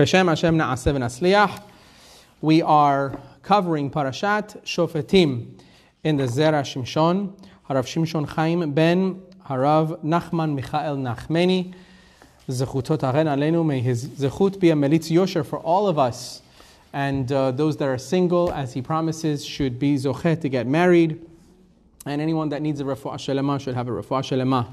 B'Shem Hashem Na'aseh v'Nasliach. We are covering Parashat Shofetim in the Zera Shimshon, Harav Shimshon Chaim ben Harav Nachman Michael Nachmeni. Zechutot Aren Alenu. May his zechut be a melitz yosher for all of us. And uh, those that are single, as he promises, should be zochet to get married. And anyone that needs a refuah shalema should have a refuah shalema.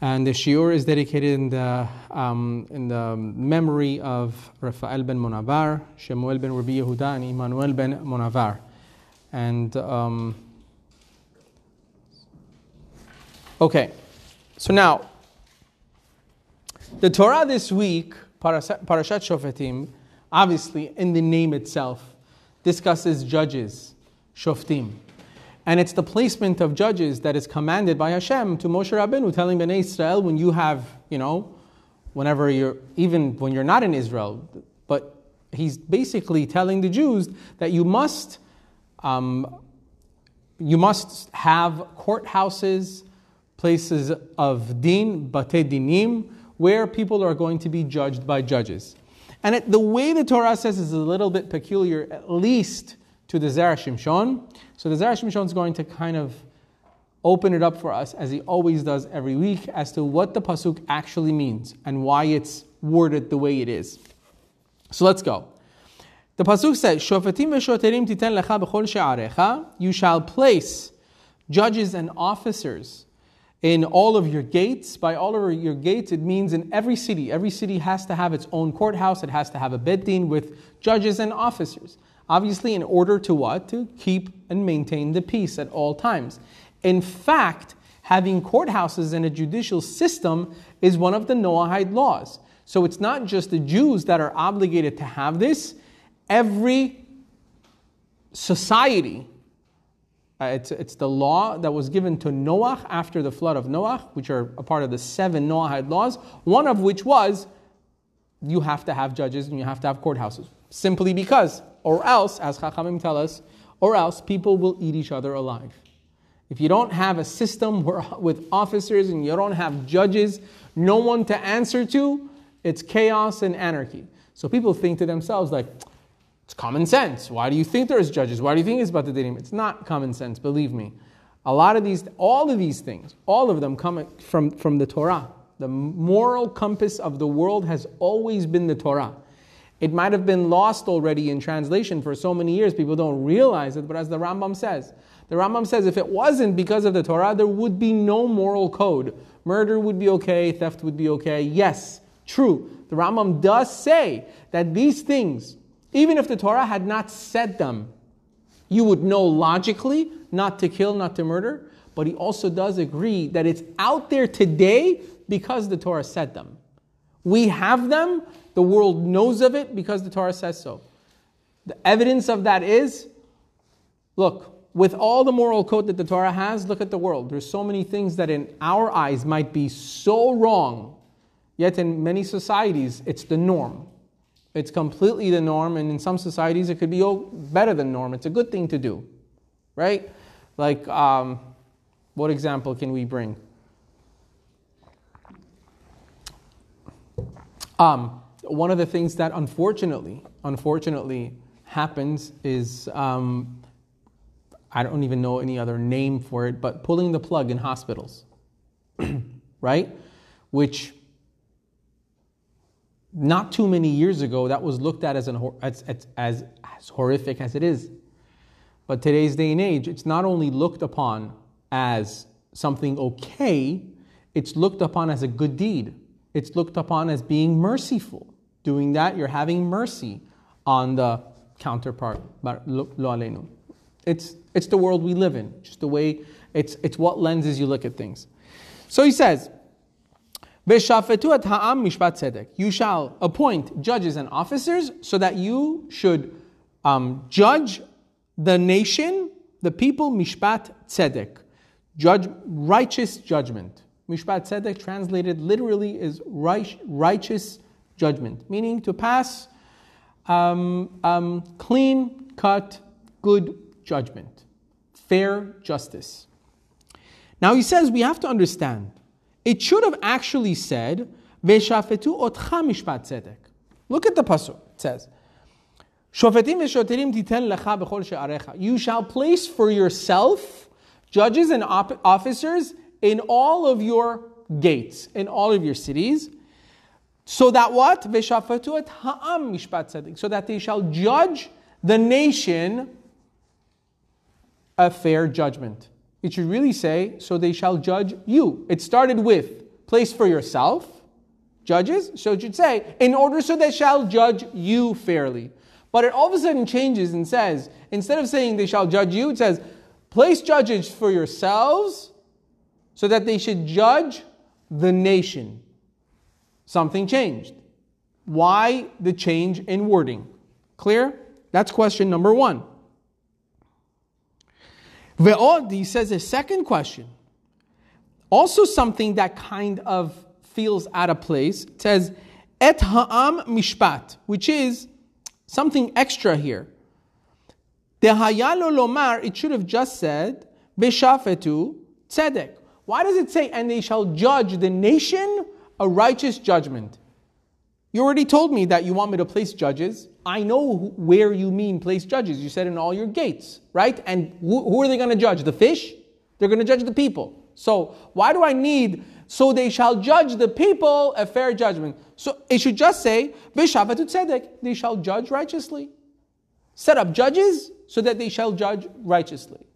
And the shiur is dedicated in the, um, in the memory of Rafael ben Monavar, Shemuel ben Rabbi Yehuda, and Immanuel ben Monavar. And um, okay, so now the Torah this week, Parashat Shofetim, obviously in the name itself, discusses judges, Shoftim. And it's the placement of judges that is commanded by Hashem to Moshe Rabbeinu, telling Bnei Israel when you have, you know, whenever you're, even when you're not in Israel, but he's basically telling the Jews that you must, um, you must have courthouses, places of din, bate dinim, where people are going to be judged by judges. And it, the way the Torah says is a little bit peculiar, at least to the Zera Shimshon. So the Zera Shimshon is going to kind of open it up for us, as he always does every week, as to what the pasuk actually means and why it's worded the way it is. So let's go. The pasuk says, "Shofetim v'shoterim titen lecha b'chol she'arecha." You shall place judges and officers in all of your gates. By all of your gates, it means in every city. Every city has to have its own courthouse. It has to have a beit din with judges and officers. Obviously, in order to what? To keep and maintain the peace at all times. In fact, having courthouses and a judicial system is one of the Noahide laws. So it's not just the Jews that are obligated to have this. Every society, uh, it's, it's the law that was given to Noah after the flood of Noah, which are a part of the seven Noahide laws, one of which was you have to have judges and you have to have courthouses. Simply because or else, as Chachamim tell us, or else people will eat each other alive. If you don't have a system where, with officers and you don't have judges, no one to answer to, it's chaos and anarchy. So people think to themselves, like, it's common sense. Why do you think there's judges? Why do you think it's about the dinim? It's not common sense, believe me. A lot of these, all of these things, all of them come from, from the Torah. The moral compass of the world has always been the Torah. It might have been lost already in translation for so many years, people don't realize it, but as the Rambam says, the Rambam says if it wasn't because of the Torah, there would be no moral code. Murder would be okay, theft would be okay. Yes, true. The Rambam does say that these things, even if the Torah had not said them, you would know logically not to kill, not to murder. But he also does agree that it's out there today because the Torah said them. We have them, the world knows of it because the Torah says so. The evidence of that is look, with all the moral code that the Torah has, look at the world. There's so many things that in our eyes might be so wrong, yet in many societies it's the norm. It's completely the norm, and in some societies it could be better than norm. It's a good thing to do, right? Like, um, what example can we bring? Um, one of the things that unfortunately, unfortunately happens is um, I don't even know any other name for it, but pulling the plug in hospitals, right? Which not too many years ago that was looked at as, an, as, as, as, as horrific as it is. But today's day and age, it's not only looked upon as something okay, it's looked upon as a good deed. It's looked upon as being merciful doing that, you're having mercy on the counterpart. It's, it's the world we live in, just the way, it's, it's what lenses you look at things. So he says, You shall appoint judges and officers so that you should um, judge the nation, the people, mishpat tzedek, judge righteous judgment. Mishpat tzedek translated literally is righteous judgment, meaning to pass um, um, clean cut, good judgment, fair justice. Now he says we have to understand. It should have actually said, Veshafetu otcha mishpat tzedek. Look at the pasuk. It says, You shall place for yourself judges and op- officers in all of your gates, in all of your cities. So that what? So that they shall judge the nation a fair judgment. It should really say, so they shall judge you. It started with place for yourself, judges. So it should say, in order so they shall judge you fairly. But it all of a sudden changes and says, instead of saying they shall judge you, it says, place judges for yourselves so that they should judge the nation something changed. Why the change in wording? Clear? That's question number one. Ve'od, he says a second question. Also something that kind of feels out of place. It says, Et ha'am mishpat, which is something extra here. Dehayalo lomar, it should have just said, Beshafetu tzedek. Why does it say, and they shall judge the nation a righteous judgment. You already told me that you want me to place judges. I know where you mean place judges. You said in all your gates, right? And who, who are they going to judge? The fish? They're going to judge the people. So why do I need, so they shall judge the people a fair judgment? So it should just say, B'shavatu tzedek, they shall judge righteously. Set up judges so that they shall judge righteously.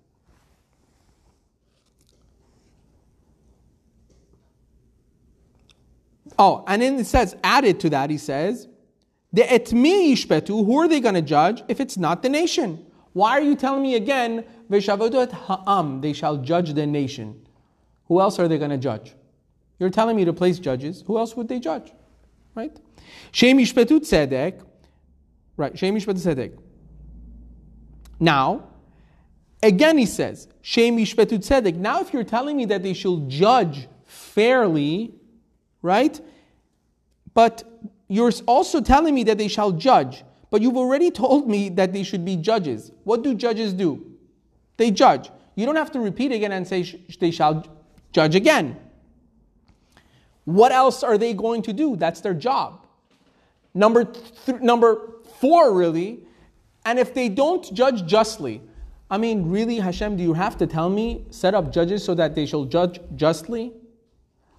Oh, and then it says, added to that, he says, the etmi yishpetu, who are they going to judge if it's not the nation? Why are you telling me again, v'shavadot ha'am, they shall judge the nation? Who else are they going to judge? You're telling me to place judges. Who else would they judge? Right? Shem yishpetu tzedek. Right, shem yishpetu tzedek. Now, again he says, shem yishpetu tzedek. Now if you're telling me that they shall judge fairly, right? But you're also telling me that they shall judge. But you've already told me that they should be judges. What do judges do? They judge. You don't have to repeat again and say they shall judge again. What else are they going to do? That's their job. Number th- number four, really. And if they don't judge justly, I mean, really, Hashem, do you have to tell me set up judges so that they shall judge justly?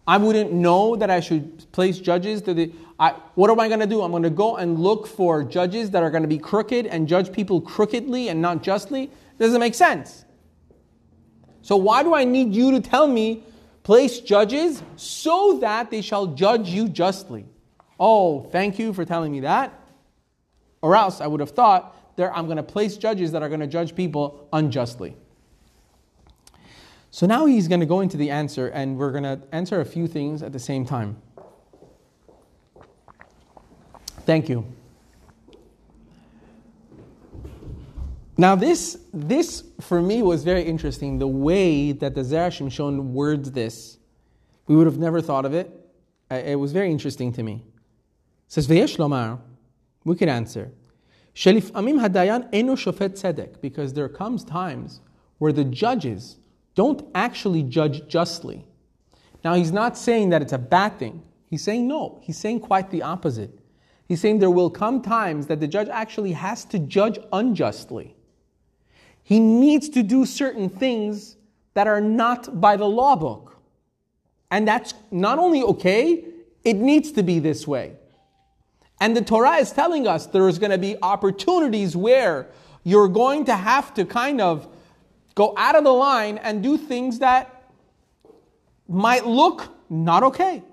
I wouldn't know that I should place judges. To the, I, what am I going to do? I'm going to go and look for judges that are going to be crooked and judge people crookedly and not justly. It doesn't make sense. So why do I need you to tell me place judges so that they shall judge you justly? Oh, thank you for telling me that. Or else I would have thought there I'm going to place judges that are going to judge people unjustly. So now he's going to go into the answer, and we're going to answer a few things at the same time. Thank you. Now, this, this for me was very interesting. The way that the Zera Shimshon words this, we would have never thought of it. Uh, it was very interesting to me. It says, Veyesh lomar, we could answer, Shelifamim hadayan eno shofet tzedek, because there comes times where the judges don't actually judge justly. Now, he's not saying that it's a bad thing. He's saying no. He's saying quite the opposite. He's saying there will come times that the judge actually has to judge unjustly. He needs to do certain things that are not by the law book. And that's not only okay, it needs to be this way. And the Torah is telling us there is going to be opportunities where you're going to have to kind of go out of the line and do things that might look not okay.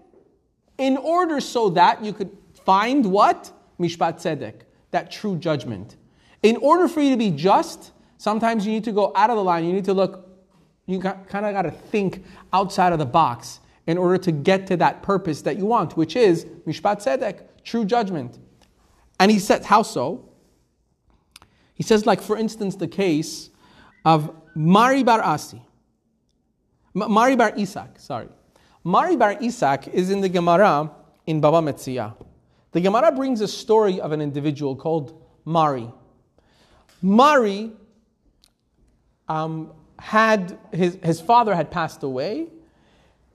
In order so that you could find what? Mishpat Tzedek, that true judgment. In order for you to be just, sometimes you need to go out of the line. You need to look, you kind of got to think outside of the box in order to get to that purpose that you want, which is Mishpat Tzedek, true judgment. And he says, how so? He says, like, for instance, the case of Mari bar Asi. Mari bar Isak, sorry. Mari bar Isak is in the Gemara in Baba Metzia. The Gemara brings a story of an individual called Mari. Mari um, had his, his father had passed away,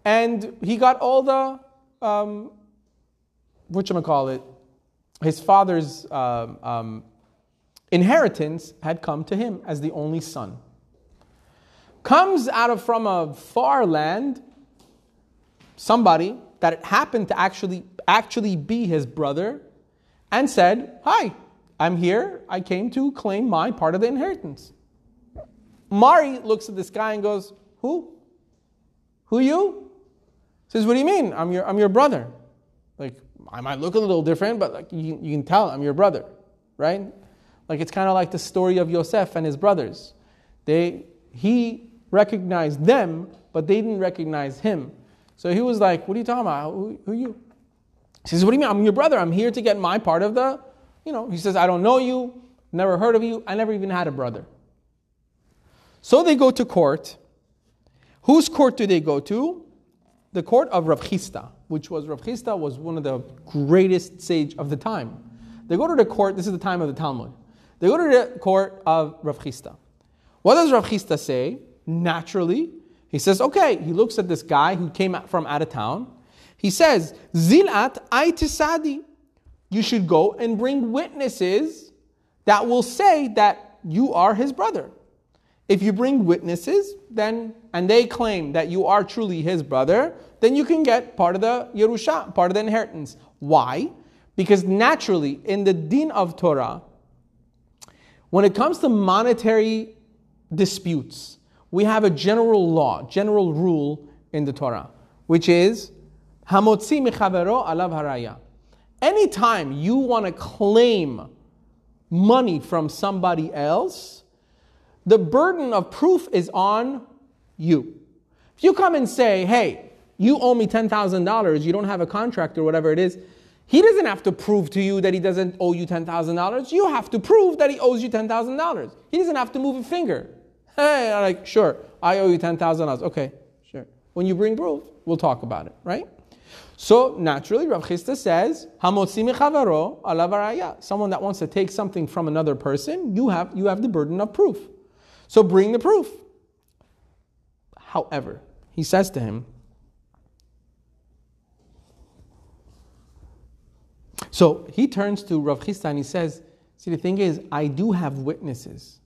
and he got all the um, what you call it, his father's um, um, inheritance had come to him as the only son. Comes out of from a far land somebody that it happened to actually actually be his brother and said, "Hi, I'm here. I came to claim my part of the inheritance." Mari looks at this guy and goes, "Who? Who you?" Says, "What do you mean? I'm your I'm your brother." Like I might look a little different, but like you, you can tell I'm your brother, right? Like it's kind of like the story of Yosef and his brothers. They he recognized them, but they didn't recognize him. So he was like, "What are you talking about? Who, who are you?" He says, "What do you mean? I'm your brother. I'm here to get my part of the." You know, he says, "I don't know you, never heard of you. I never even had a brother." So they go to court. Whose court do they go to? The court of Rav which was Rav was one of the greatest sage of the time. They go to the court. This is the time of the Talmud. They go to the court of Rav. What does Rav say? Naturally, he says, okay, he looks at this guy who came from out of town. He says, Zilat aitisadi. You should go and bring witnesses that will say that you are his brother. If you bring witnesses, then and they claim that you are truly his brother, then you can get part of the Yerusha, part of the inheritance. Why? Because naturally, in the din of Torah, when it comes to monetary disputes, we have a general law, general rule in the Torah, which is Hamotzi michavero alav haraya. Anytime you want to claim money from somebody else, the burden of proof is on you. If you come and say, hey, you owe me $10,000, you don't have a contract or whatever it is, he doesn't have to prove to you that he doesn't owe you $10,000. You have to prove that he owes you $10,000. He doesn't have to move a finger. Hey, I'm like, sure, I owe you $10,000. Okay, sure. When you bring proof, we'll talk about it, right? So naturally, Rav Chisda says, Someone that wants to take something from another person, you have, you have the burden of proof. So bring the proof. However, he says to him, So he turns to Rav Chisda and he says, See, the thing is, I do have witnesses.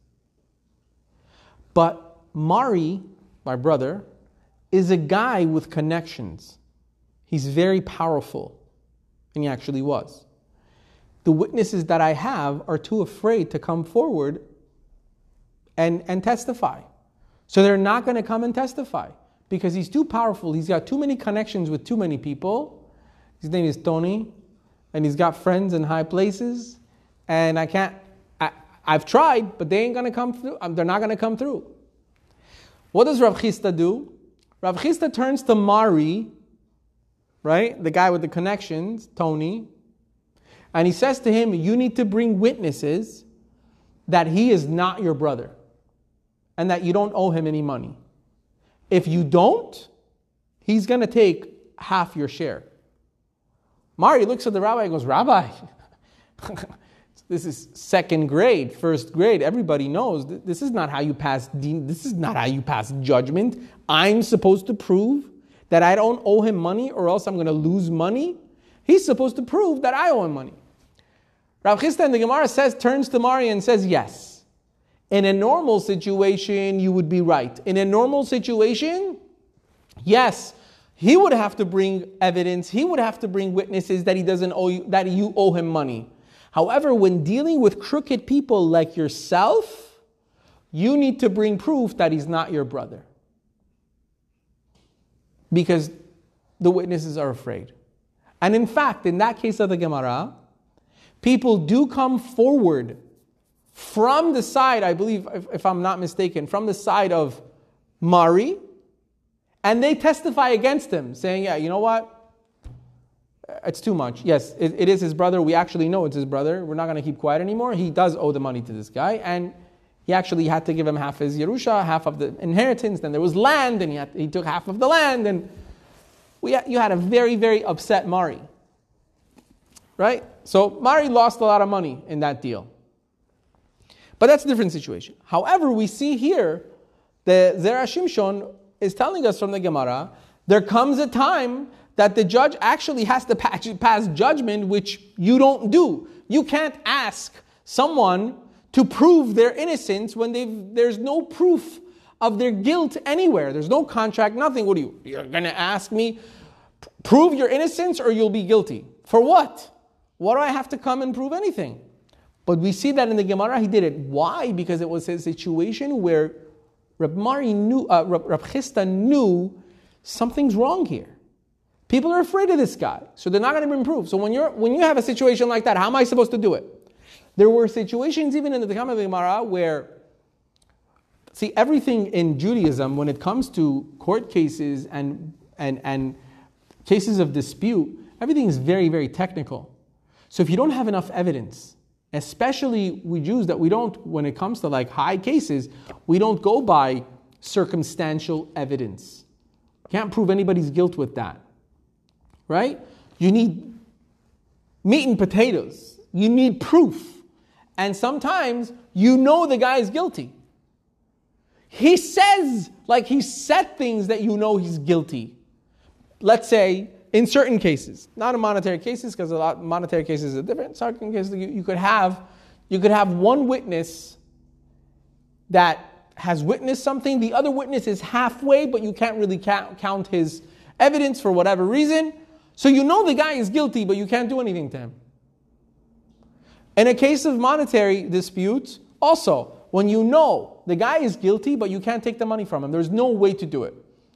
But Mari, my brother, is a guy with connections. He's very powerful. And he actually was. The witnesses that I have are too afraid to come forward and, and testify. So they're not going to come and testify because he's too powerful. He's got too many connections with too many people. His name is Tony, and he's got friends in high places. And I can't, I've tried, but they ain't to come through. Um, they're not to come through. What does Rav Chisda do? Rav Chisda turns to Mari, right? The guy with the connections, Tony, and he says to him, You need to bring witnesses that he is not your brother and that you don't owe him any money. If you don't, he's to take half your share. Mari looks at the rabbi and goes, Rabbi, this is second grade, first grade. Everybody knows this is not how you pass this is not how you pass judgment. I'm supposed to prove that I don't owe him money or else I'm going to lose money. He's supposed to prove that I owe him money. Rav Chisda in the Gemara says, turns to Mari and says, yes. In a normal situation, you would be right. In a normal situation, yes, he would have to bring evidence, he would have to bring witnesses that he doesn't owe you, that you owe him money. However, when dealing with crooked people like yourself, you need to bring proof that he's not your brother. Because the witnesses are afraid. And in fact, in that case of the Gemara, people do come forward from the side, I believe, if, if, I'm not mistaken, from the side of Mari, and they testify against him, saying, Yeah, you know what? It's too much. Yes, it, it is his brother. We actually know it's his brother. We're not going to keep quiet anymore. He does owe the money to this guy, and he actually had to give him half his Yerusha, half of the inheritance. Then there was land, and he, had, he took half of the land, and we, you had a very, very upset Mari. Right? So Mari lost a lot of money in that deal. But that's a different situation. However, we see here the Zera Shimshon is telling us from the Gemara there comes a time that the judge actually has to pass judgment, which you don't do. You can't ask someone to prove their innocence when there's no proof of their guilt anywhere. There's no contract, nothing. What are you? You're going to ask me, prove your innocence or you'll be guilty. For what? Why do I have to come and prove anything? But we see that in the Gemara, he did it. Why? Because it was a situation where Rab Mari knew, uh, Rab Chisda knew something's wrong here. People are afraid of this guy, so they're not going to improve. So when you're when you have a situation like that, how am I supposed to do it? There were situations even in the Takam of the Gemara where, see, everything in Judaism when it comes to court cases and and and cases of dispute, everything is very very technical. So if you don't have enough evidence, especially we Jews that we don't, when it comes to like high cases, we don't go by circumstantial evidence. Can't prove anybody's guilt with that. Right? You need meat and potatoes. You need proof. And sometimes you know the guy is guilty. He says, like he said things that you know he's guilty. Let's say in certain cases, not in monetary cases, because a lot monetary cases are different. Certain cases, you, you could have you could have one witness that has witnessed something. The other witness is halfway, but you can't really count, count his evidence for whatever reason. So you know the guy is guilty, but you can't do anything to him. In a case of monetary disputes, also, when you know the guy is guilty, but you can't take the money from him, there's no way to do it.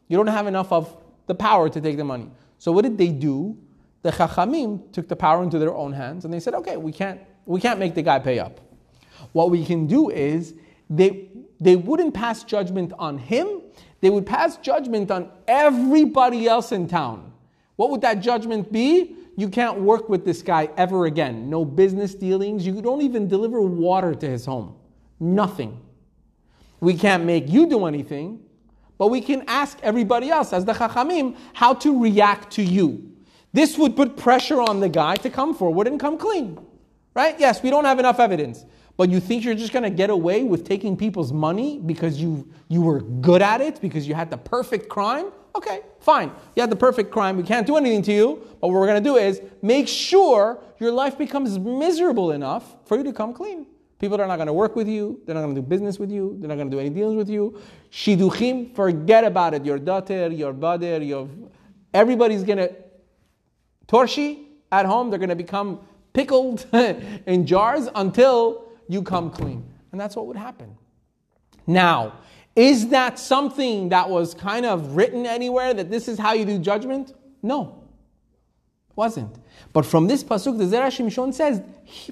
You don't have enough of the power to take the money. So what did they do? The Chachamim took the power into their own hands and they said, okay, we can't, we can't make the guy pay up. What we can do is they, they wouldn't pass judgment on him, they would pass judgment on everybody else in town. What would that judgment be? You can't work with this guy ever again. No business dealings. You don't even deliver water to his home. Nothing. We can't make you do anything. But we can ask everybody else, as the Chachamim, how to react to you. This would put pressure on the guy to come forward and come clean. Right? Yes, we don't have enough evidence. But you think you're just going to get away with taking people's money because you, you were good at it, because you had the perfect crime? Okay, fine. You had the perfect crime. We can't do anything to you. But what we're going to do is make sure your life becomes miserable enough for you to come clean. People are not going to work with you. They're not going to do business with you. They're not going to do any dealings with you. Shiduchim, forget about it. Your daughter, your brother, your everybody's going to torshi at home. They're going to become pickled in jars until you come clean. And that's what would happen. Now, is that something that was kind of written anywhere that this is how you do judgment? No. Wasn't. But from this pasuk, the Zera Shimshon says,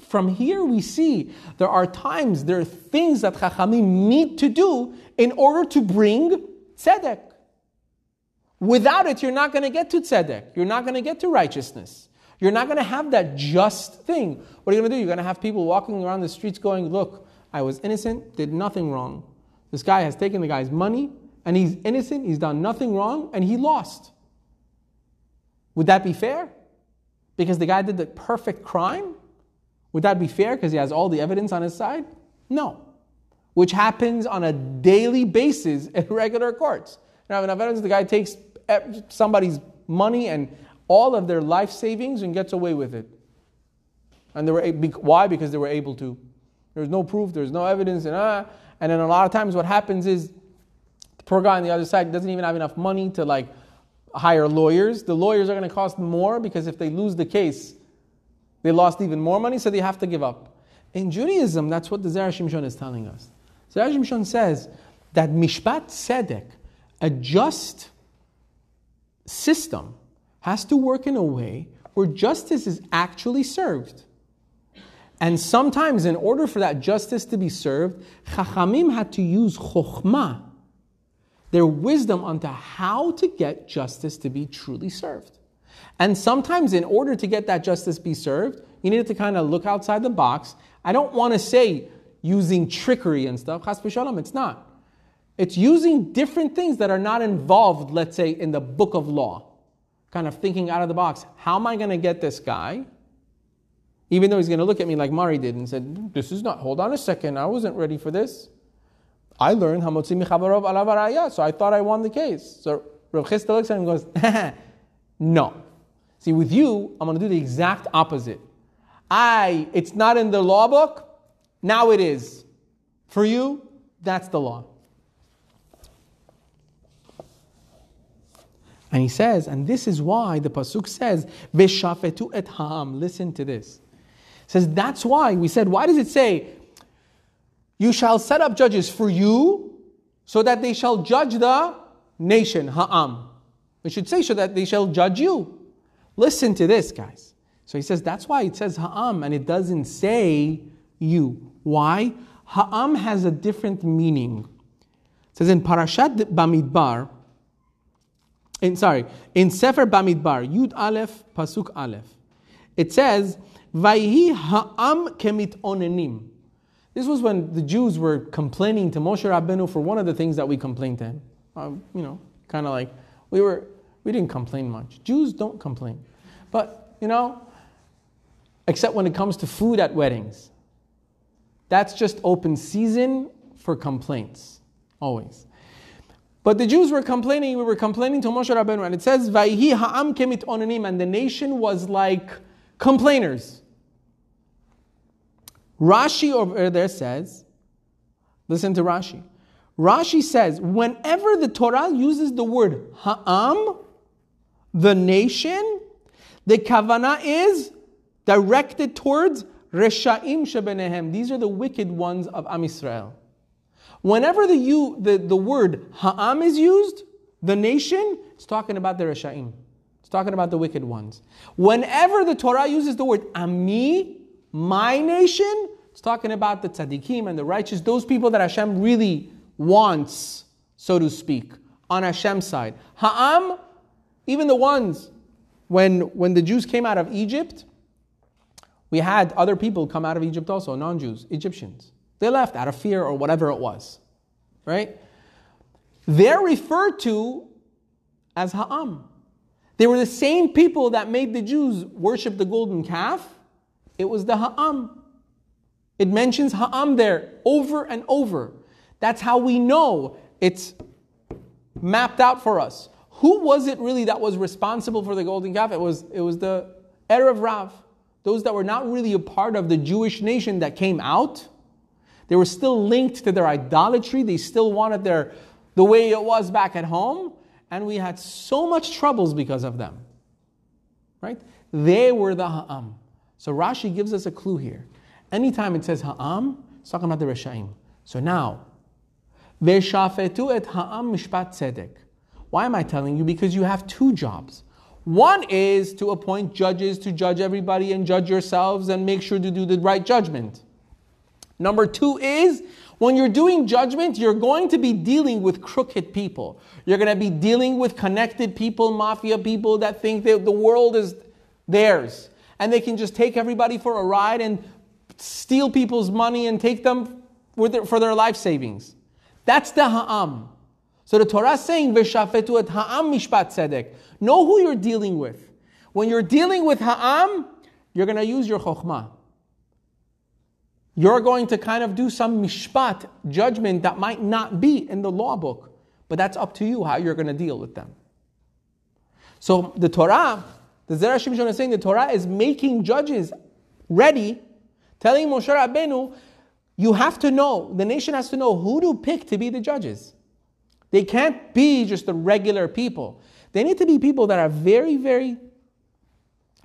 from here we see there are times, there are things that Chachamim need to do in order to bring tzedek. Without it, you're not going to get to tzedek. You're not going to get to righteousness. You're not going to have that just thing. What are you going to do? You're going to have people walking around the streets going, Look, I was innocent, did nothing wrong. This guy has taken the guy's money, and he's innocent, he's done nothing wrong, and he lost. Would that be fair? because the guy did the perfect crime? Would that be fair because he has all the evidence on his side? No. Which happens on a daily basis in regular courts. Have enough evidence, the guy takes somebody's money and all of their life savings and gets away with it. And they were why? Because they were able to. There's no proof, there's no evidence, and ah. And then a lot of times what happens is the poor guy on the other side doesn't even have enough money to like hire lawyers. The lawyers are going to cost more because if they lose the case, they lost even more money, so they have to give up. In Judaism, that's what the Zera Shimshon is telling us. Zera Shimshon says that Mishpat Tzedek, a just system, has to work in a way where justice is actually served. And sometimes, in order for that justice to be served, Chachamim had to use chokhmah, their wisdom onto how to get justice to be truly served. And sometimes, in order to get that justice be served, you need to kind of look outside the box. I don't want to say using trickery and stuff. Chas v'shalom, it's not. It's using different things that are not involved, let's say, in the book of law. Kind of thinking out of the box. How am I going to get this guy? Even though he's going to look at me like Mari did and said, This is not, hold on a second, I wasn't ready for this. I learned Hamotzi Michavarov Alavaraya, so I thought I won the case. So Rav Chisda looks at him and goes, No. See, with you, I'm going to do the exact opposite. I, it's not in the law book, now it is. For you, that's the law. And he says, and this is why the Pasuk says, Veshafetu et ha'am. Listen to this. Says, that's why. We said, why does it say, you shall set up judges for you, so that they shall judge the nation, ha'am. We should say, so that they shall judge you. Listen to this, guys. So he says, that's why it says ha'am, and it doesn't say you. Why? Ha'am has a different meaning. It says in Parashat Bamidbar, in sorry, in Sefer Bamidbar, Yud Aleph, Pasuk Aleph, it says, Vayhi ha'am kemit onenim. This was when the Jews were complaining to Moshe Rabbeinu for one of the things that we complained to him. Um, you know, kind of like we were, we didn't complain much. Jews don't complain, but you know, except when it comes to food at weddings. That's just open season for complaints, always. But the Jews were complaining, we were complaining to Moshe Rabbeinu, and it says, Vayhi ha'am kemit onanim, and the nation was like complainers. Rashi over there says, listen to Rashi. Rashi says, whenever the Torah uses the word ha'am, the nation, the kavana is directed towards reshaim shebenehem. These are the wicked ones of Am Yisrael. Whenever the, you, the, the word ha'am is used, the nation, it's talking about the reshaim. It's talking about the wicked ones. Whenever the Torah uses the word ami, my nation, it's talking about the tzaddikim and the righteous, those people that Hashem really wants, so to speak, on Hashem's side. Ha'am, even the ones when, when the Jews came out of Egypt, we had other people come out of Egypt also, non Jews, Egyptians. They left out of fear or whatever it was, right? They're referred to as Ha'am. They were the same people that made the Jews worship the golden calf. It was the Ha'am. It mentions Ha'am there over and over. That's how we know it's mapped out for us. Who was it really that was responsible for the golden calf? It was, it was the Erev Rav. Those that were not really a part of the Jewish nation that came out they were still linked to their idolatry. They still wanted their the way it was back at home, and we had so much troubles because of them. Right? They were the Ha'am. So Rashi gives us a clue here. Anytime it says Ha'am, it's talking about the Reshaim. So now, Veshafetu et Ha'am mishpat tzedek. Why am I telling you? Because you have two jobs. One is to appoint judges to judge everybody and judge yourselves and make sure to do the right judgment. Number two is when you're doing judgment, you're going to be dealing with crooked people. You're going to be dealing with connected people, mafia people that think that the world is theirs. And they can just take everybody for a ride and steal people's money and take them for their life savings. That's the ha'am. So the Torah is saying, V'shafetu et ha'am mishpat tzedek. Know who you're dealing with. When you're dealing with ha'am, you're going to use your chokhmah. You're going to kind of do some mishpat, judgment that might not be in the law book, but that's up to you how you're going to deal with them. So the Torah, the Zera Shimshon is saying the Torah is making judges ready, telling Moshe Rabbeinu, you have to know, the nation has to know who to pick to be the judges. They can't be just the regular people. They need to be people that are very, very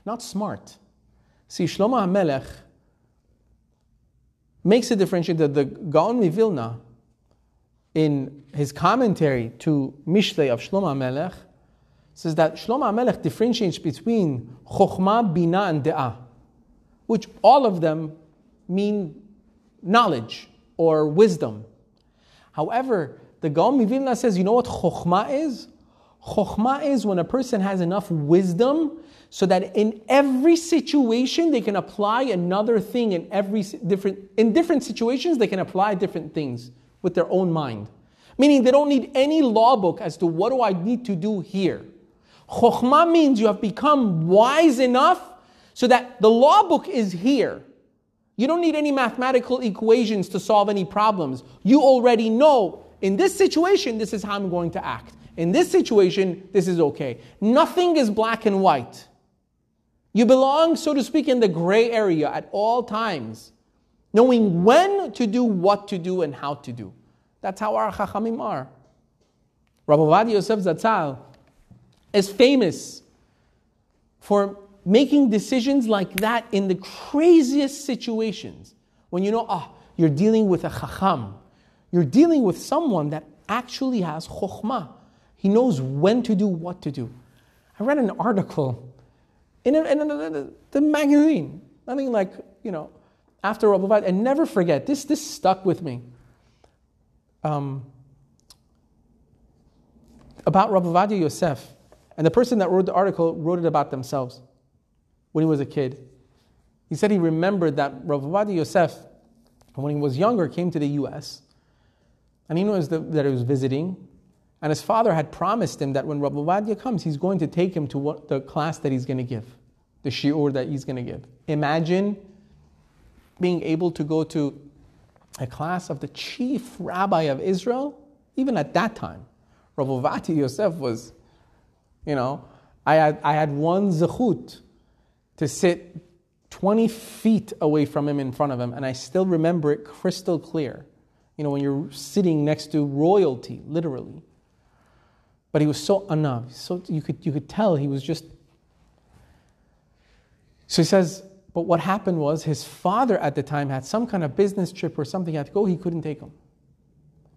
not smart. See, Shlomo HaMelech, makes a differentiation that the Gaon Mivilna, in his commentary to Mishle of Shlomo Melech, says that Shlomo Melech differentiates between Chokhmah, Bina, and De'ah, which all of them mean knowledge or wisdom. However, the Gaon Mivilna says, you know what Chokhmah is? Chokhmah is when a person has enough wisdom so that in every situation they can apply another thing in every different in different situations they can apply different things with their own mind meaning they don't need any law book as to what do i need to do here chokhmah means you have become wise enough so that the law book is here you don't need any mathematical equations to solve any problems you already know in this situation this is how i'm going to act In this situation, this is okay. Nothing is black and white. You belong, so to speak, in the gray area at all times, knowing when to do, what to do, and how to do. That's how our Chachamim are. Rabbi Yosef Zatzal is famous for making decisions like that in the craziest situations. When you know, ah, oh, you're dealing with a chacham, you're dealing with someone that actually has chokhmah. He knows when to do what to do. I read an article in, a, in a, a, the magazine, nothing like, you know, after Rabbi and never forget, this, this stuck with me. Um, about Rabbi Ovadia Yosef. And the person that wrote the article wrote it about themselves when he was a kid. He said he remembered that Ovadia Yosef, when he was younger, came to the US. And he knows that, he was visiting. And his father had promised him that when Rabbi Ovadia comes, he's going to take him to what, the class that he's going to give, the shiur that he's going to give. Imagine being able to go to a class of the chief rabbi of Israel, even at that time. Rav Yosef was, you know, I had, I had one zechut to sit 20 feet away from him in front of him, and I still remember it crystal clear. You know, when you're sitting next to royalty, literally. But he was so anav, so you could, you could tell he was just. So he says, but what happened was his father at the time had some kind of business trip or something, he had to go, he couldn't take him.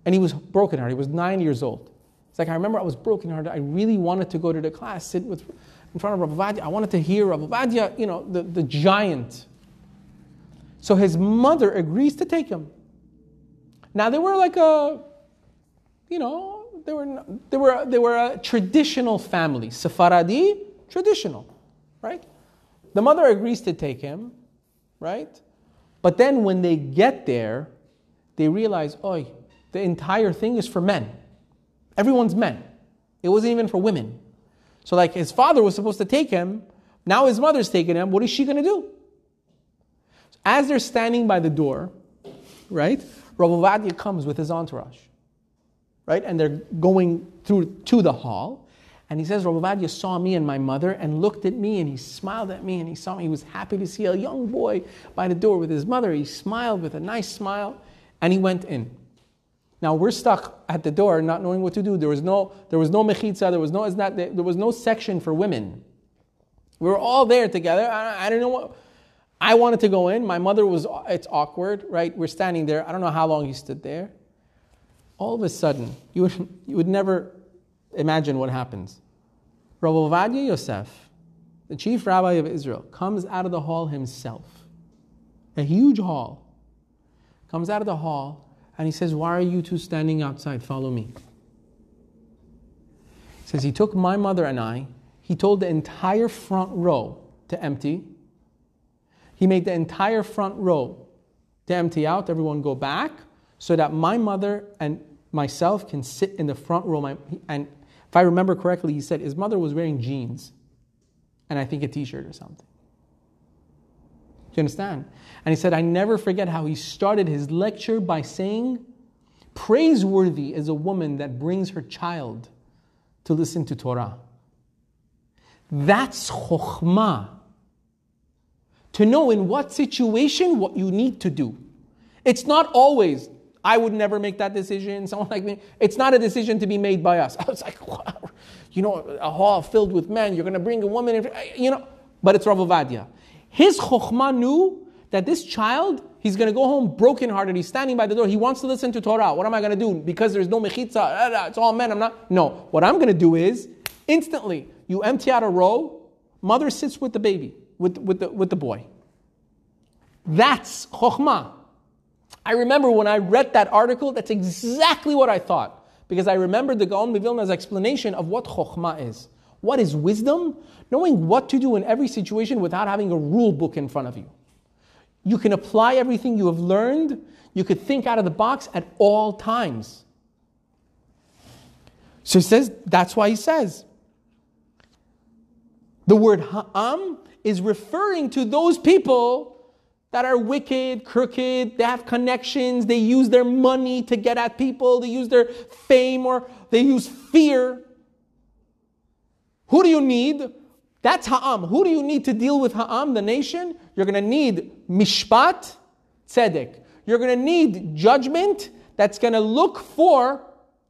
And he was brokenhearted, he was nine years old. It's like I remember I was brokenhearted. I really wanted to go to the class, sit with, in front of Rabbi. I wanted to hear Rabbi Ovadia, you know, the, the giant. So his mother agrees to take him. Now they were like a, you know, they were they were they were a traditional family, Sephardi, traditional, right? The mother agrees to take him, right? But then when they get there, they realize, oh, the entire thing is for men. Everyone's men. It wasn't even for women. So, like, his father was supposed to take him. Now his mother's taking him. What is she going to do? As they're standing by the door, right, Rabbi Ovadia comes with his entourage, right, and they're going through to the hall. And he says, Rabbi Ovadia saw me and my mother and looked at me and he smiled at me and he saw me. He was happy to see a young boy by the door with his mother. He smiled with a nice smile and he went in. Now we're stuck at the door, not knowing what to do. There was no, there was no mechitza. There was no, not, there was no section for women. We were all there together. I, I don't know what. I wanted to go in. My mother was. It's awkward, right? We're standing there. I don't know how long he stood there. All of a sudden, you would, you would never imagine what happens. Rabbi Ovadia Yosef, the chief rabbi of Israel, comes out of the hall himself, a huge hall. Comes out of the hall and he says, Why are you two standing outside? Follow me. He says, He took my mother and I, he told the entire front row to empty. He made the entire front row to empty out, everyone go back, so that my mother and myself can sit in the front row. And if I remember correctly, he said his mother was wearing jeans and I think a t shirt or something. Do you understand? And he said, I never forget how he started his lecture by saying, Praiseworthy is a woman that brings her child to listen to Torah. That's chokhmah. To know in what situation what you need to do. It's not always, I would never make that decision, someone like me. It's not a decision to be made by us. I was like, wow. you know, a hall filled with men, you're going to bring a woman in, you know, but it's Rav Ovadia. His chokhmah knew that this child, he's going to go home brokenhearted. He's standing by the door. He wants to listen to Torah. What am I going to do? Because there's no mechitza. It's all men. I'm not. No. What I'm going to do is instantly you empty out a row. Mother sits with the baby, with, with, the, with the boy. That's chokhmah. I remember when I read that article, that's exactly what I thought. Because I remembered the Gaon Mivilna's explanation of what chokhmah is. What is wisdom? Knowing what to do in every situation without having a rule book in front of you. You can apply everything you have learned. You could think out of the box at all times. So he says, that's why he says. The word ha'am is referring to those people that are wicked, crooked, they have connections, they use their money to get at people, they use their fame or they use fear Who do you need? That's Ha'am. Who do you need to deal with Ha'am, the nation? You're going to need Mishpat, Tzedek. You're going to need judgment that's going to look for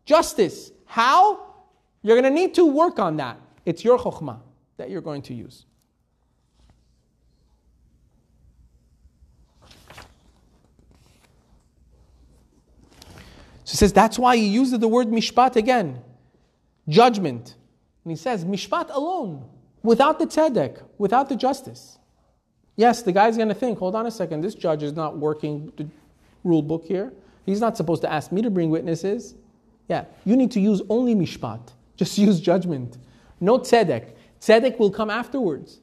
justice. How? You're going to need to work on that. It's your chokhmah that you're going to use. So he says that's why he uses the word mishpat again, judgment. And he says mishpat alone, without the tzedek, without the justice. Yes, the guy's going to think, hold on a second, this judge is not working the rule book here. He's not supposed to ask me to bring witnesses. Yeah, you need to use only mishpat. Just use judgment. No tzedek. Tzedek will come afterwards.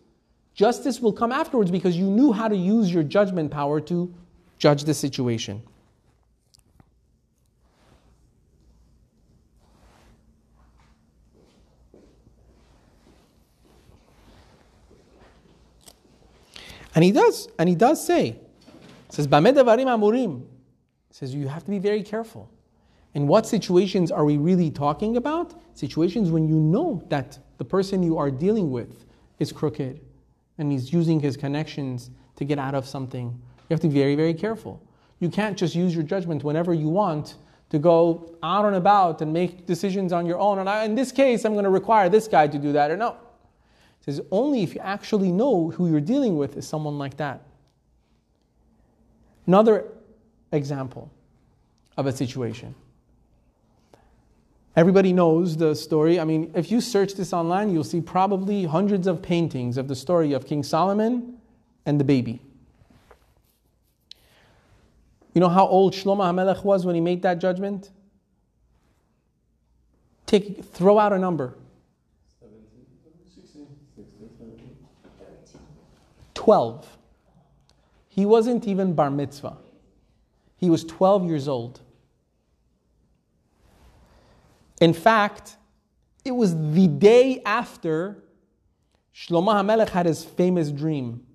Justice will come afterwards because you knew how to use your judgment power to judge the situation. And he does, and he does say, says, amurim. says you have to be very careful. In what situations are we really talking about? Situations when you know that the person you are dealing with is crooked and he's using his connections to get out of something. You have to be very, very careful. You can't just use your judgment whenever you want to go out and about and make decisions on your own. And I, in this case, I'm going to require this guy to do that. Or no, says only if you actually know who you're dealing with is someone like that. Another example of a situation. Everybody knows the story. I mean, if you search this online, you'll see probably hundreds of paintings of the story of King Solomon and the baby. You know how old Shlomo HaMelech was when he made that judgment? Take, throw out a number. 12. He wasn't even bar mitzvah. He was 12 years old. In fact, it was the day after Shlomo HaMelech had his famous dream.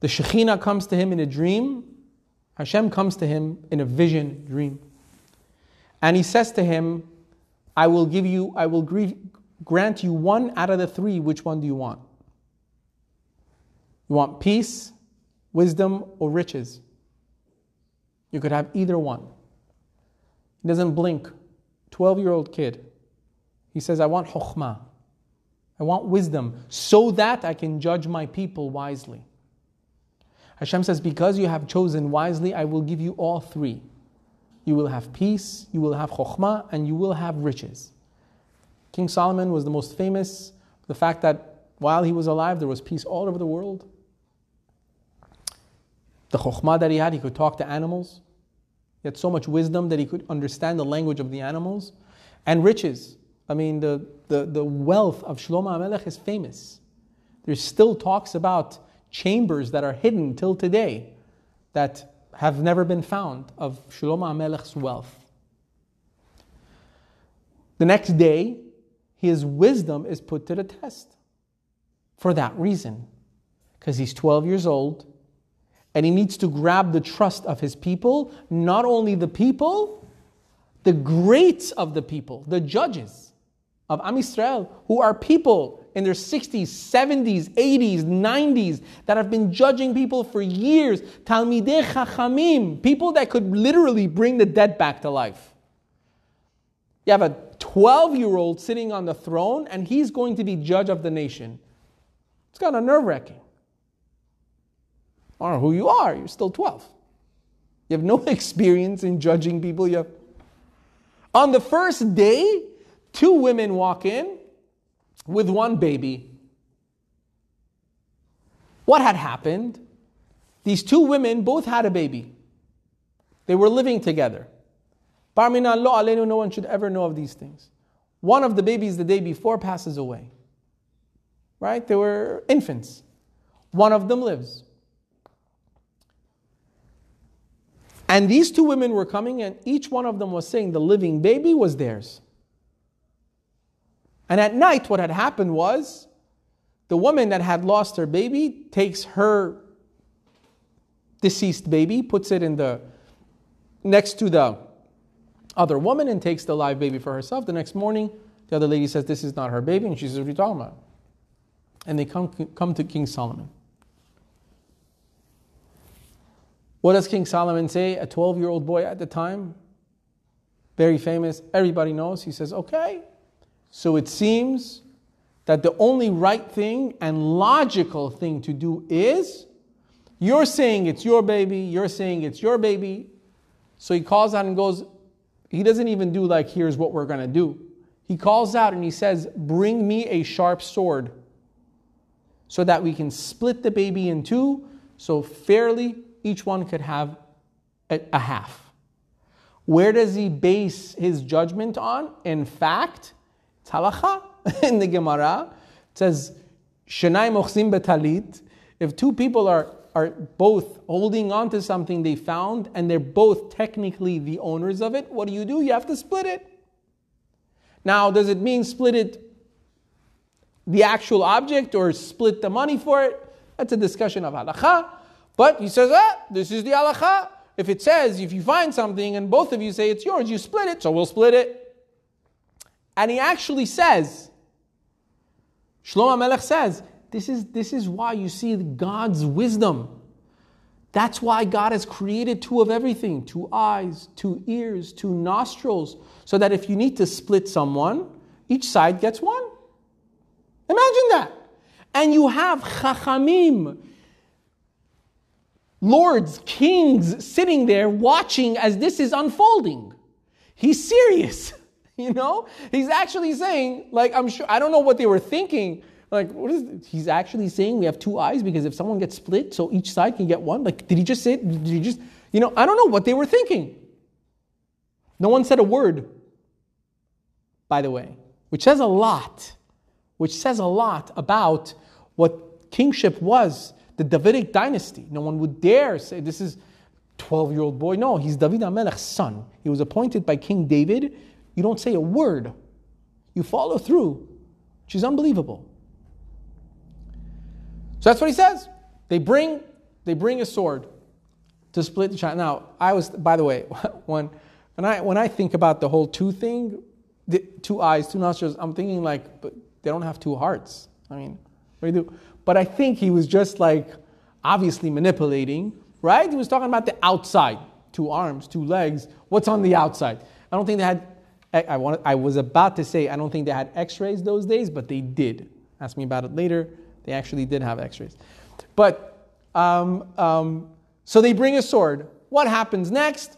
The Shekhinah comes to him in a dream. Hashem comes to him in a vision dream. And he says to him, I will give you, I will grant you one out of the three. Which one do you want? You want peace, wisdom, or riches? You could have either one. He doesn't blink. 12 year old kid. He says, I want chokhmah. I want wisdom so that I can judge my people wisely. Hashem says, Because you have chosen wisely, I will give you all three. You will have peace, you will have chokhmah, and you will have riches. King Solomon was the most famous, the fact that while he was alive, there was peace all over the world the chokhmah that he had, he could talk to animals. He had so much wisdom that he could understand the language of the animals. And riches. I mean, the, the, the wealth of Shlomo HaMelech is famous. There's still talks about chambers that are hidden till today that have never been found of Shlomo HaMelech's wealth. The next day, his wisdom is put to the test. For that reason, because he's 12 years old and he needs to grab the trust of his people, not only the people, the greats of the people, the judges of Am Yisrael, who are people in their 60s, 70s, 80s, 90s that have been judging people for years. Talmidei Chachamim, people that could literally bring the dead back to life. You have a 12 year old sitting on the throne, and he's going to be judge of the nation. It's kind of nerve wracking. Know who you are. You're still 12. You have no experience in judging people. You have... On the first day, two women walk in with one baby. What had happened? These two women both had a baby. They were living together. Bar lo alenu, no one should ever know of these things. One of the babies the day before passes away. Right? They were infants. One of them lives. And these two women were coming, and each one of them was saying the living baby was theirs. And at night, what had happened was the woman that had lost her baby takes her deceased baby, puts it in the next to the other woman, and takes the live baby for herself. The next morning, The other lady says, This is not her baby. And she says, What are you talking about? And they come, come to King Solomon. What does King Solomon say? A 12 year old boy at the time, very famous, everybody knows. He says, Okay, so it seems that the only right thing and logical thing to do is you're saying it's your baby, you're saying it's your baby. So he calls out and goes, he doesn't even do like, here's what we're going to do. He calls out and he says, Bring me a sharp sword so that we can split the baby in two, so fairly each one could have a, a half. Where does he base his judgment on? In fact, it's halacha in the Gemara. Says, Shenai mochsim betalit. If two people are, are both holding on to something they found and they're both technically the owners of it, what do you do? You have to split it. Now, does it mean split it the actual object or split the money for it? That's a discussion of halacha. But he says, ah, this is the halacha. If it says, if you find something and both of you say it's yours, you split it, so we'll split it. And he actually says, Shlomo Melech says, this is, this is why you see God's wisdom. That's why God has created two of everything two eyes, two ears, two nostrils, so that if you need to split someone, each side gets one. Imagine that. And you have chachamim, lords, kings sitting there watching as this is unfolding. He's serious, you know? He's actually saying, like, I'm sure, I don't know what they were thinking. Like, what is, this? he's actually saying we have two eyes because if someone gets split, so each side can get one? Like, did he just say, did he just, you know, I don't know what they were thinking. No one said a word, by the way, which says a lot which says a lot about what kingship was, the Davidic dynasty. No one would dare say this is 12 year old boy. No, he's David HaMelech's son. He was appointed by King David. You don't say a word, you follow through, which is unbelievable. So that's what he says. They bring, they bring a sword to split the child. Now, I was, by the way, when, when, I, when I think about the whole two thing, the two eyes, two nostrils, I'm thinking like, but they don't have two hearts. I mean, what do you do? But I think he was just like obviously manipulating, right? He was talking about the outside two arms, two legs. What's on the outside? I don't think they had, I, want, I was about to say, I don't think they had x rays those days, but they did. Ask me about it later. They actually did have x rays. But, um, um, so they bring a sword. What happens next?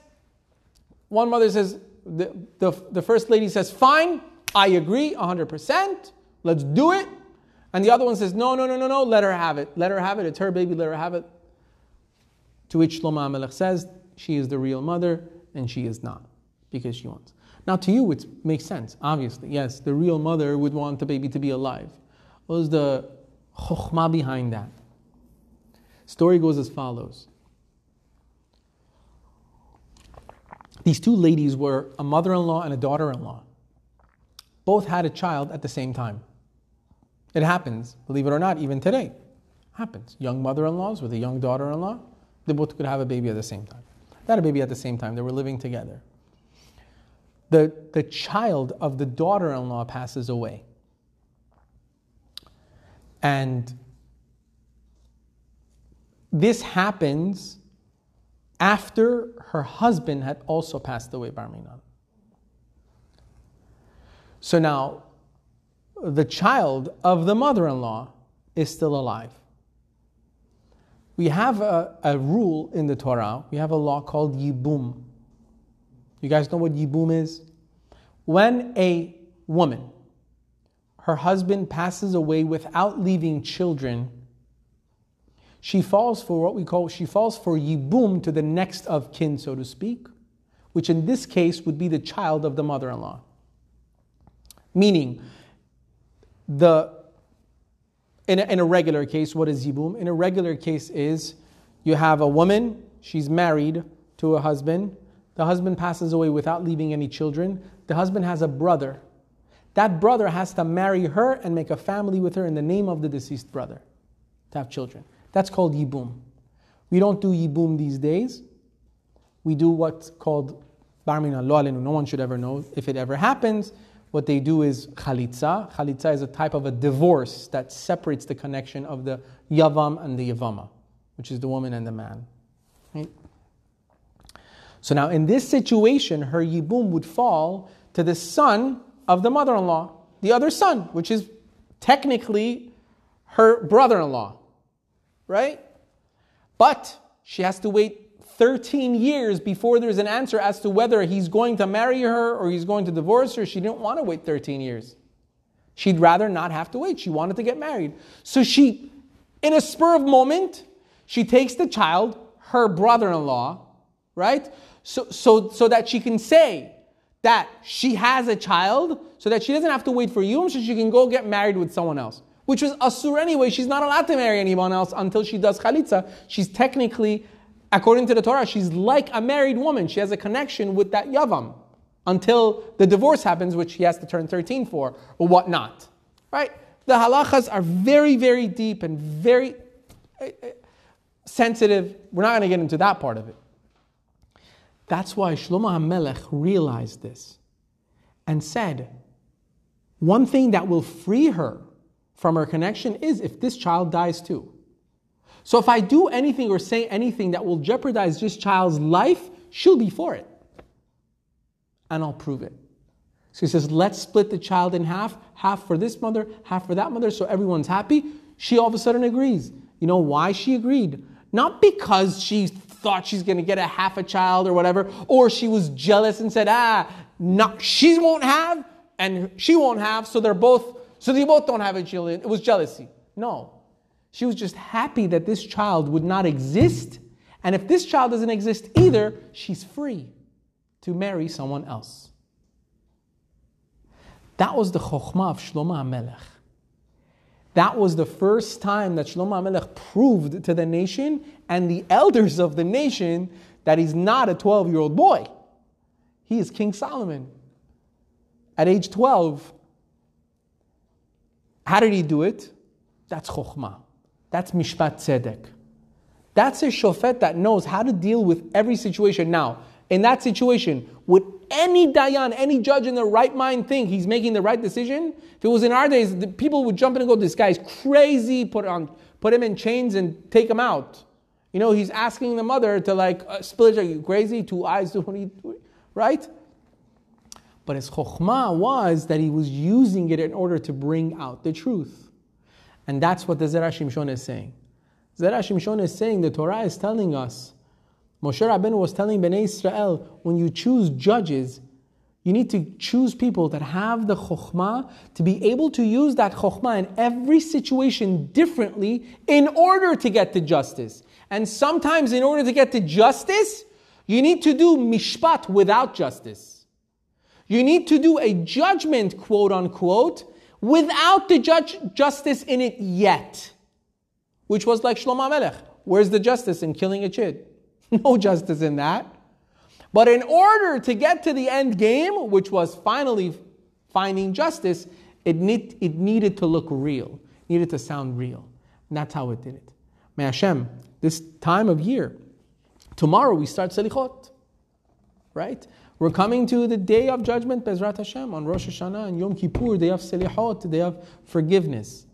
One mother says, the, the, the first lady says, fine, I agree 100%. Let's do it. And the other one says, No, no, no, no, no, let her have it. Let her have it. It's her baby, let her have it. To which Shlomo HaMelech says, She is the real mother, and she is not, because she wants. Now, to you, it makes sense, obviously. Yes, the real mother would want the baby to be alive. What is the chokhmah behind that? Story goes as follows. These two ladies were a mother in law and a daughter in law. Both had a child at the same time. It happens, believe it or not, even today. Happens. Young mother in laws with a young daughter in law, they both could have a baby at the same time. Had a baby at the same time, they were living together. The, the child of the daughter in law passes away. And this happens after her husband had also passed away, Barminan. So now, the child of the mother in law is still alive. We have a, a, rule in the Torah, we have a law called Yibum. You guys know what Yibum is? When a woman, her husband passes away without leaving children, she falls for what we call, she falls for Yibum to the next of kin, so to speak, which in this case would be the child of the mother in law. Meaning, the in a, in a regular case, what is yibum? In a regular case is you have a woman, she's married to a husband. The husband passes away without leaving any children. The husband has a brother. That brother has to marry her and make a family with her in the name of the deceased brother to have children. That's called yibum. We don't do yibum these days. We do what's called barmina No one should ever know if it ever happens what they do is chalitza. Chalitza is a type of a divorce that separates the connection of the yavam and the yavama, which is the woman and the man. Right? So now, in this situation, her yibum would fall to the son of the mother in law, the other son, which is technically her brother in law. Right? But she has to wait 13 years before there's an answer as to whether he's going to marry her or he's going to divorce her. She didn't want to wait 13 years. She'd rather not have to wait. She wanted to get married. So she, in a spur of moment, she takes the child, her brother in law, right? So, so, so that she can say that she has a child, so that she doesn't have to wait for you, so she can go get married with someone else. Which was asur anyway. She's not allowed to marry anyone else until she does chalitza. She's technically According to the Torah, she's like a married woman. She has a connection with that Yavam until the divorce happens, which he has to turn 13 for, or whatnot. Right? The halachas are very, very deep and very uh, uh, sensitive. We're not going to get into that part of it. That's why Shlomo HaMelech realized this and said, one thing that will free her from her connection is if this child dies too. So if I do anything or say anything that will jeopardize this child's life, she'll be for it. And I'll prove it. So he says, let's split the child in half, half for this mother, half for that mother, so everyone's happy. She all of a sudden agrees. You know why she agreed? Not because she thought she's going to get a half a child or whatever, or she was jealous and said, ah, not, she won't have and she won't have, so they're both, so they both don't have a child. It was jealousy. No. She was just happy that this child would not exist. And if this child doesn't exist either, she's free to marry someone else. That was the chokhmah of Shlomo HaMelech. That was the first time that Shlomo HaMelech proved to the nation and the elders of the nation that he's not a 12 year old boy. He is King Solomon. At age 12, how did he do it? That's chokhmah. That's mishpat tzedek. That's a shofet that knows how to deal with every situation. Now, in that situation, would any dayan, any judge in their right mind think he's making the right decision? If it was in our days, the people would jump in and go, "This guy's crazy." Put on, put him in chains and take him out. You know, he's asking the mother to like uh, split. Are you crazy? Two eyes, right? But his chokhmah was that he was using it in order to bring out the truth. And that's what the Zera Shimshon is saying. Zera Shimshon is saying the Torah is telling us, Moshe Rabbeinu was telling Bnei Israel, when you choose judges, you need to choose people that have the chokhmah to be able to use that chokhmah in every situation differently in order to get to justice. And sometimes, in order to get to justice, you need to do mishpat without justice. You need to do a judgment, quote unquote, without the judge, justice in it yet, which was like Shlomo Melech. Where's the justice in killing a chid? No justice in that. But in order to get to the end game, which was finally finding justice, it, need, it needed to look real, needed to sound real. And that's how it did it. May Hashem, this time of year, tomorrow we start Selichot, right? We're coming to the day of judgment, Bezrat Hashem, on Rosh Hashanah and Yom Kippur, day of Selihot, day of forgiveness.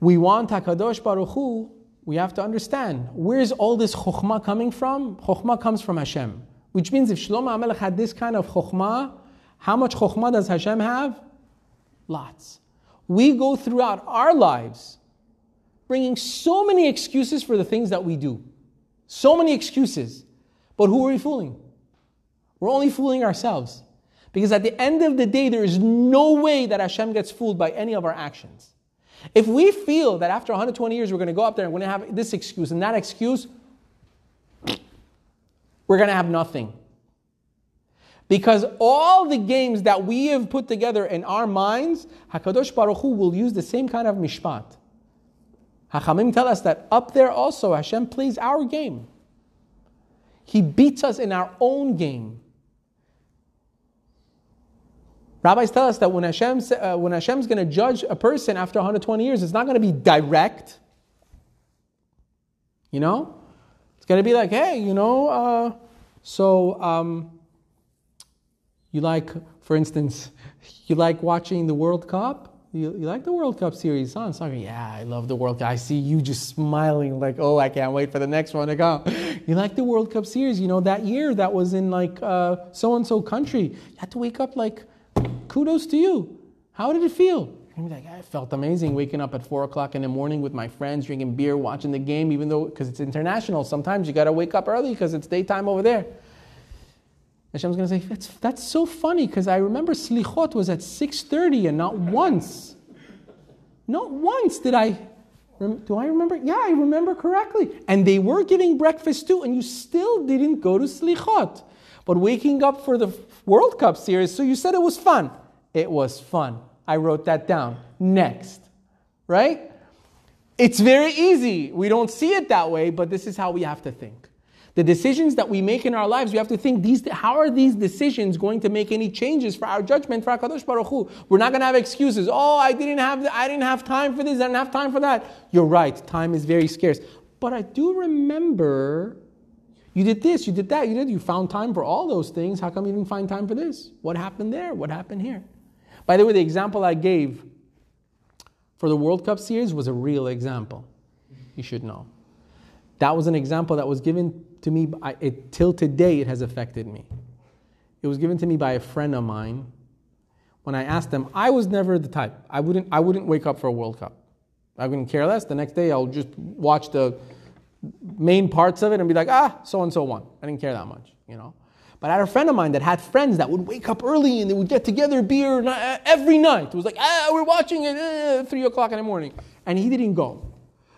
We want HaKadosh Baruch Hu, we have to understand, where's all this chokhmah coming from? Chokhmah comes from Hashem. Which means if Shlomo HaMelech had this kind of chokhmah, how much chokhmah does Hashem have? Lots. We go throughout our lives bringing so many excuses for the things that we do. So many excuses. But who are we fooling? We're only fooling ourselves. Because at the end of the day, there is no way that Hashem gets fooled by any of our actions. If we feel that after 120 years we're going to go up there and we're going to have this excuse and that excuse, we're going to have nothing. Because all the games that we have put together in our minds, HaKadosh Baruch Hu will use the same kind of mishpat. Hachamim tell us that up there also Hashem plays our game. He beats us in our own game. Rabbis tell us that when, Hashem, uh, when Hashem's going to judge a person after 120 years, it's not going to be direct. You know? It's going to be like, hey, you know, uh, so, um, You like, for instance, you like watching the World Cup? You, you like the World Cup series on soccer? Yeah, I love the World Cup. I see you just smiling like, oh, I can't wait for the next one to come. You like the World Cup series? You know, that year that was in like so and so country. You had to wake up like, kudos to you. How did it feel? Like, I felt amazing waking up at four o'clock in the morning with my friends, drinking beer, watching the game, even though, because it's international. Sometimes you got to wake up early because it's daytime over there. Hashem's going to say, that's, that's so funny because I remember Slichot was at 6.30 and not once. Not once did I, do I remember? Yeah, I remember correctly. And they were giving breakfast too and you still didn't go to Slichot. But waking up for the World Cup series, so you said it was fun. It was fun. I wrote that down. Next. Right? It's very easy. We don't see it that way, but this is how we have to think. The decisions that we make in our lives, we have to think these, how are these decisions going to make any changes for our judgment for HaKadosh Baruch Hu? We're not going to have excuses. Oh, I didn't have, I didn't have time for this, I didn't have time for that. You're right, time is very scarce. But I do remember you did this, you did that, you did, you found time for all those things. How come you didn't find time for this? What happened there? What happened here? By the way, the example I gave for the World Cup series was a real example. You should know. That was an example that was given to me, I, it, till today, it has affected me. It was given to me by a friend of mine. When I asked them, I was never the type. I wouldn't, I wouldn't wake up for a World Cup. I wouldn't care less. The next day, I'll just watch the main parts of it and be like, ah, so and so won. I didn't care that much, you know. But I had a friend of mine that had friends that would wake up early and they would get together beer uh, every night. It was like, ah, we're watching it uh, three o'clock in the morning, and he didn't go.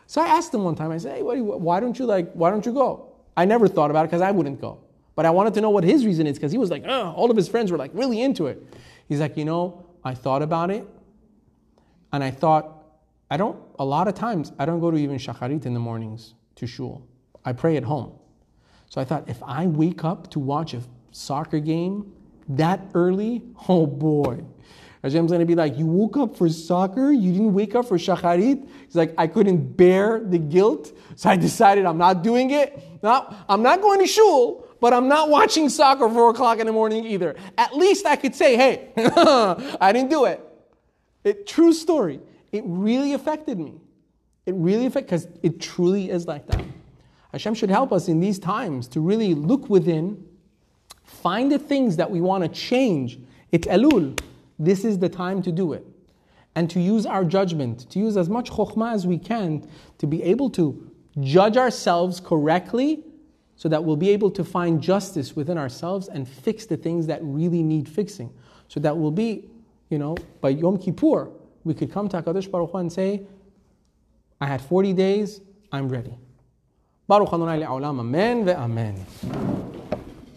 So I asked him one time. I said, hey, why don't you like? Why don't you go? I never thought about it because I wouldn't go. But I wanted to know what his reason is because he was like, all of his friends were like really into it. He's like, you know, I thought about it, and I thought, I don't. A lot of times, I don't go to even shacharit in the mornings to shul. I pray at home. So I thought, if I wake up to watch a soccer game that early, oh boy. Hashem's going to be like, You woke up for soccer? You didn't wake up for shacharit? He's like, I couldn't bear the guilt, so I decided I'm not doing it. No, I'm not going to shul, but I'm not watching soccer four o'clock in the morning either. At least I could say, Hey, I didn't do it. it. True story. It really affected me. It really affected, because it truly is like that. Hashem should help us in these times to really look within, find the things that we want to change. It's Elul. This is the time to do it. And to use our judgment, to use as much chokhmah as we can to be able to judge ourselves correctly so that we'll be able to find justice within ourselves and fix the things that really need fixing. So that we'll be, you know, by Yom Kippur, we could come to HaKadosh Baruch Hu and say, I had 40 days, I'm ready. Baruch Adonai Le'olam, Amen ve'Amen.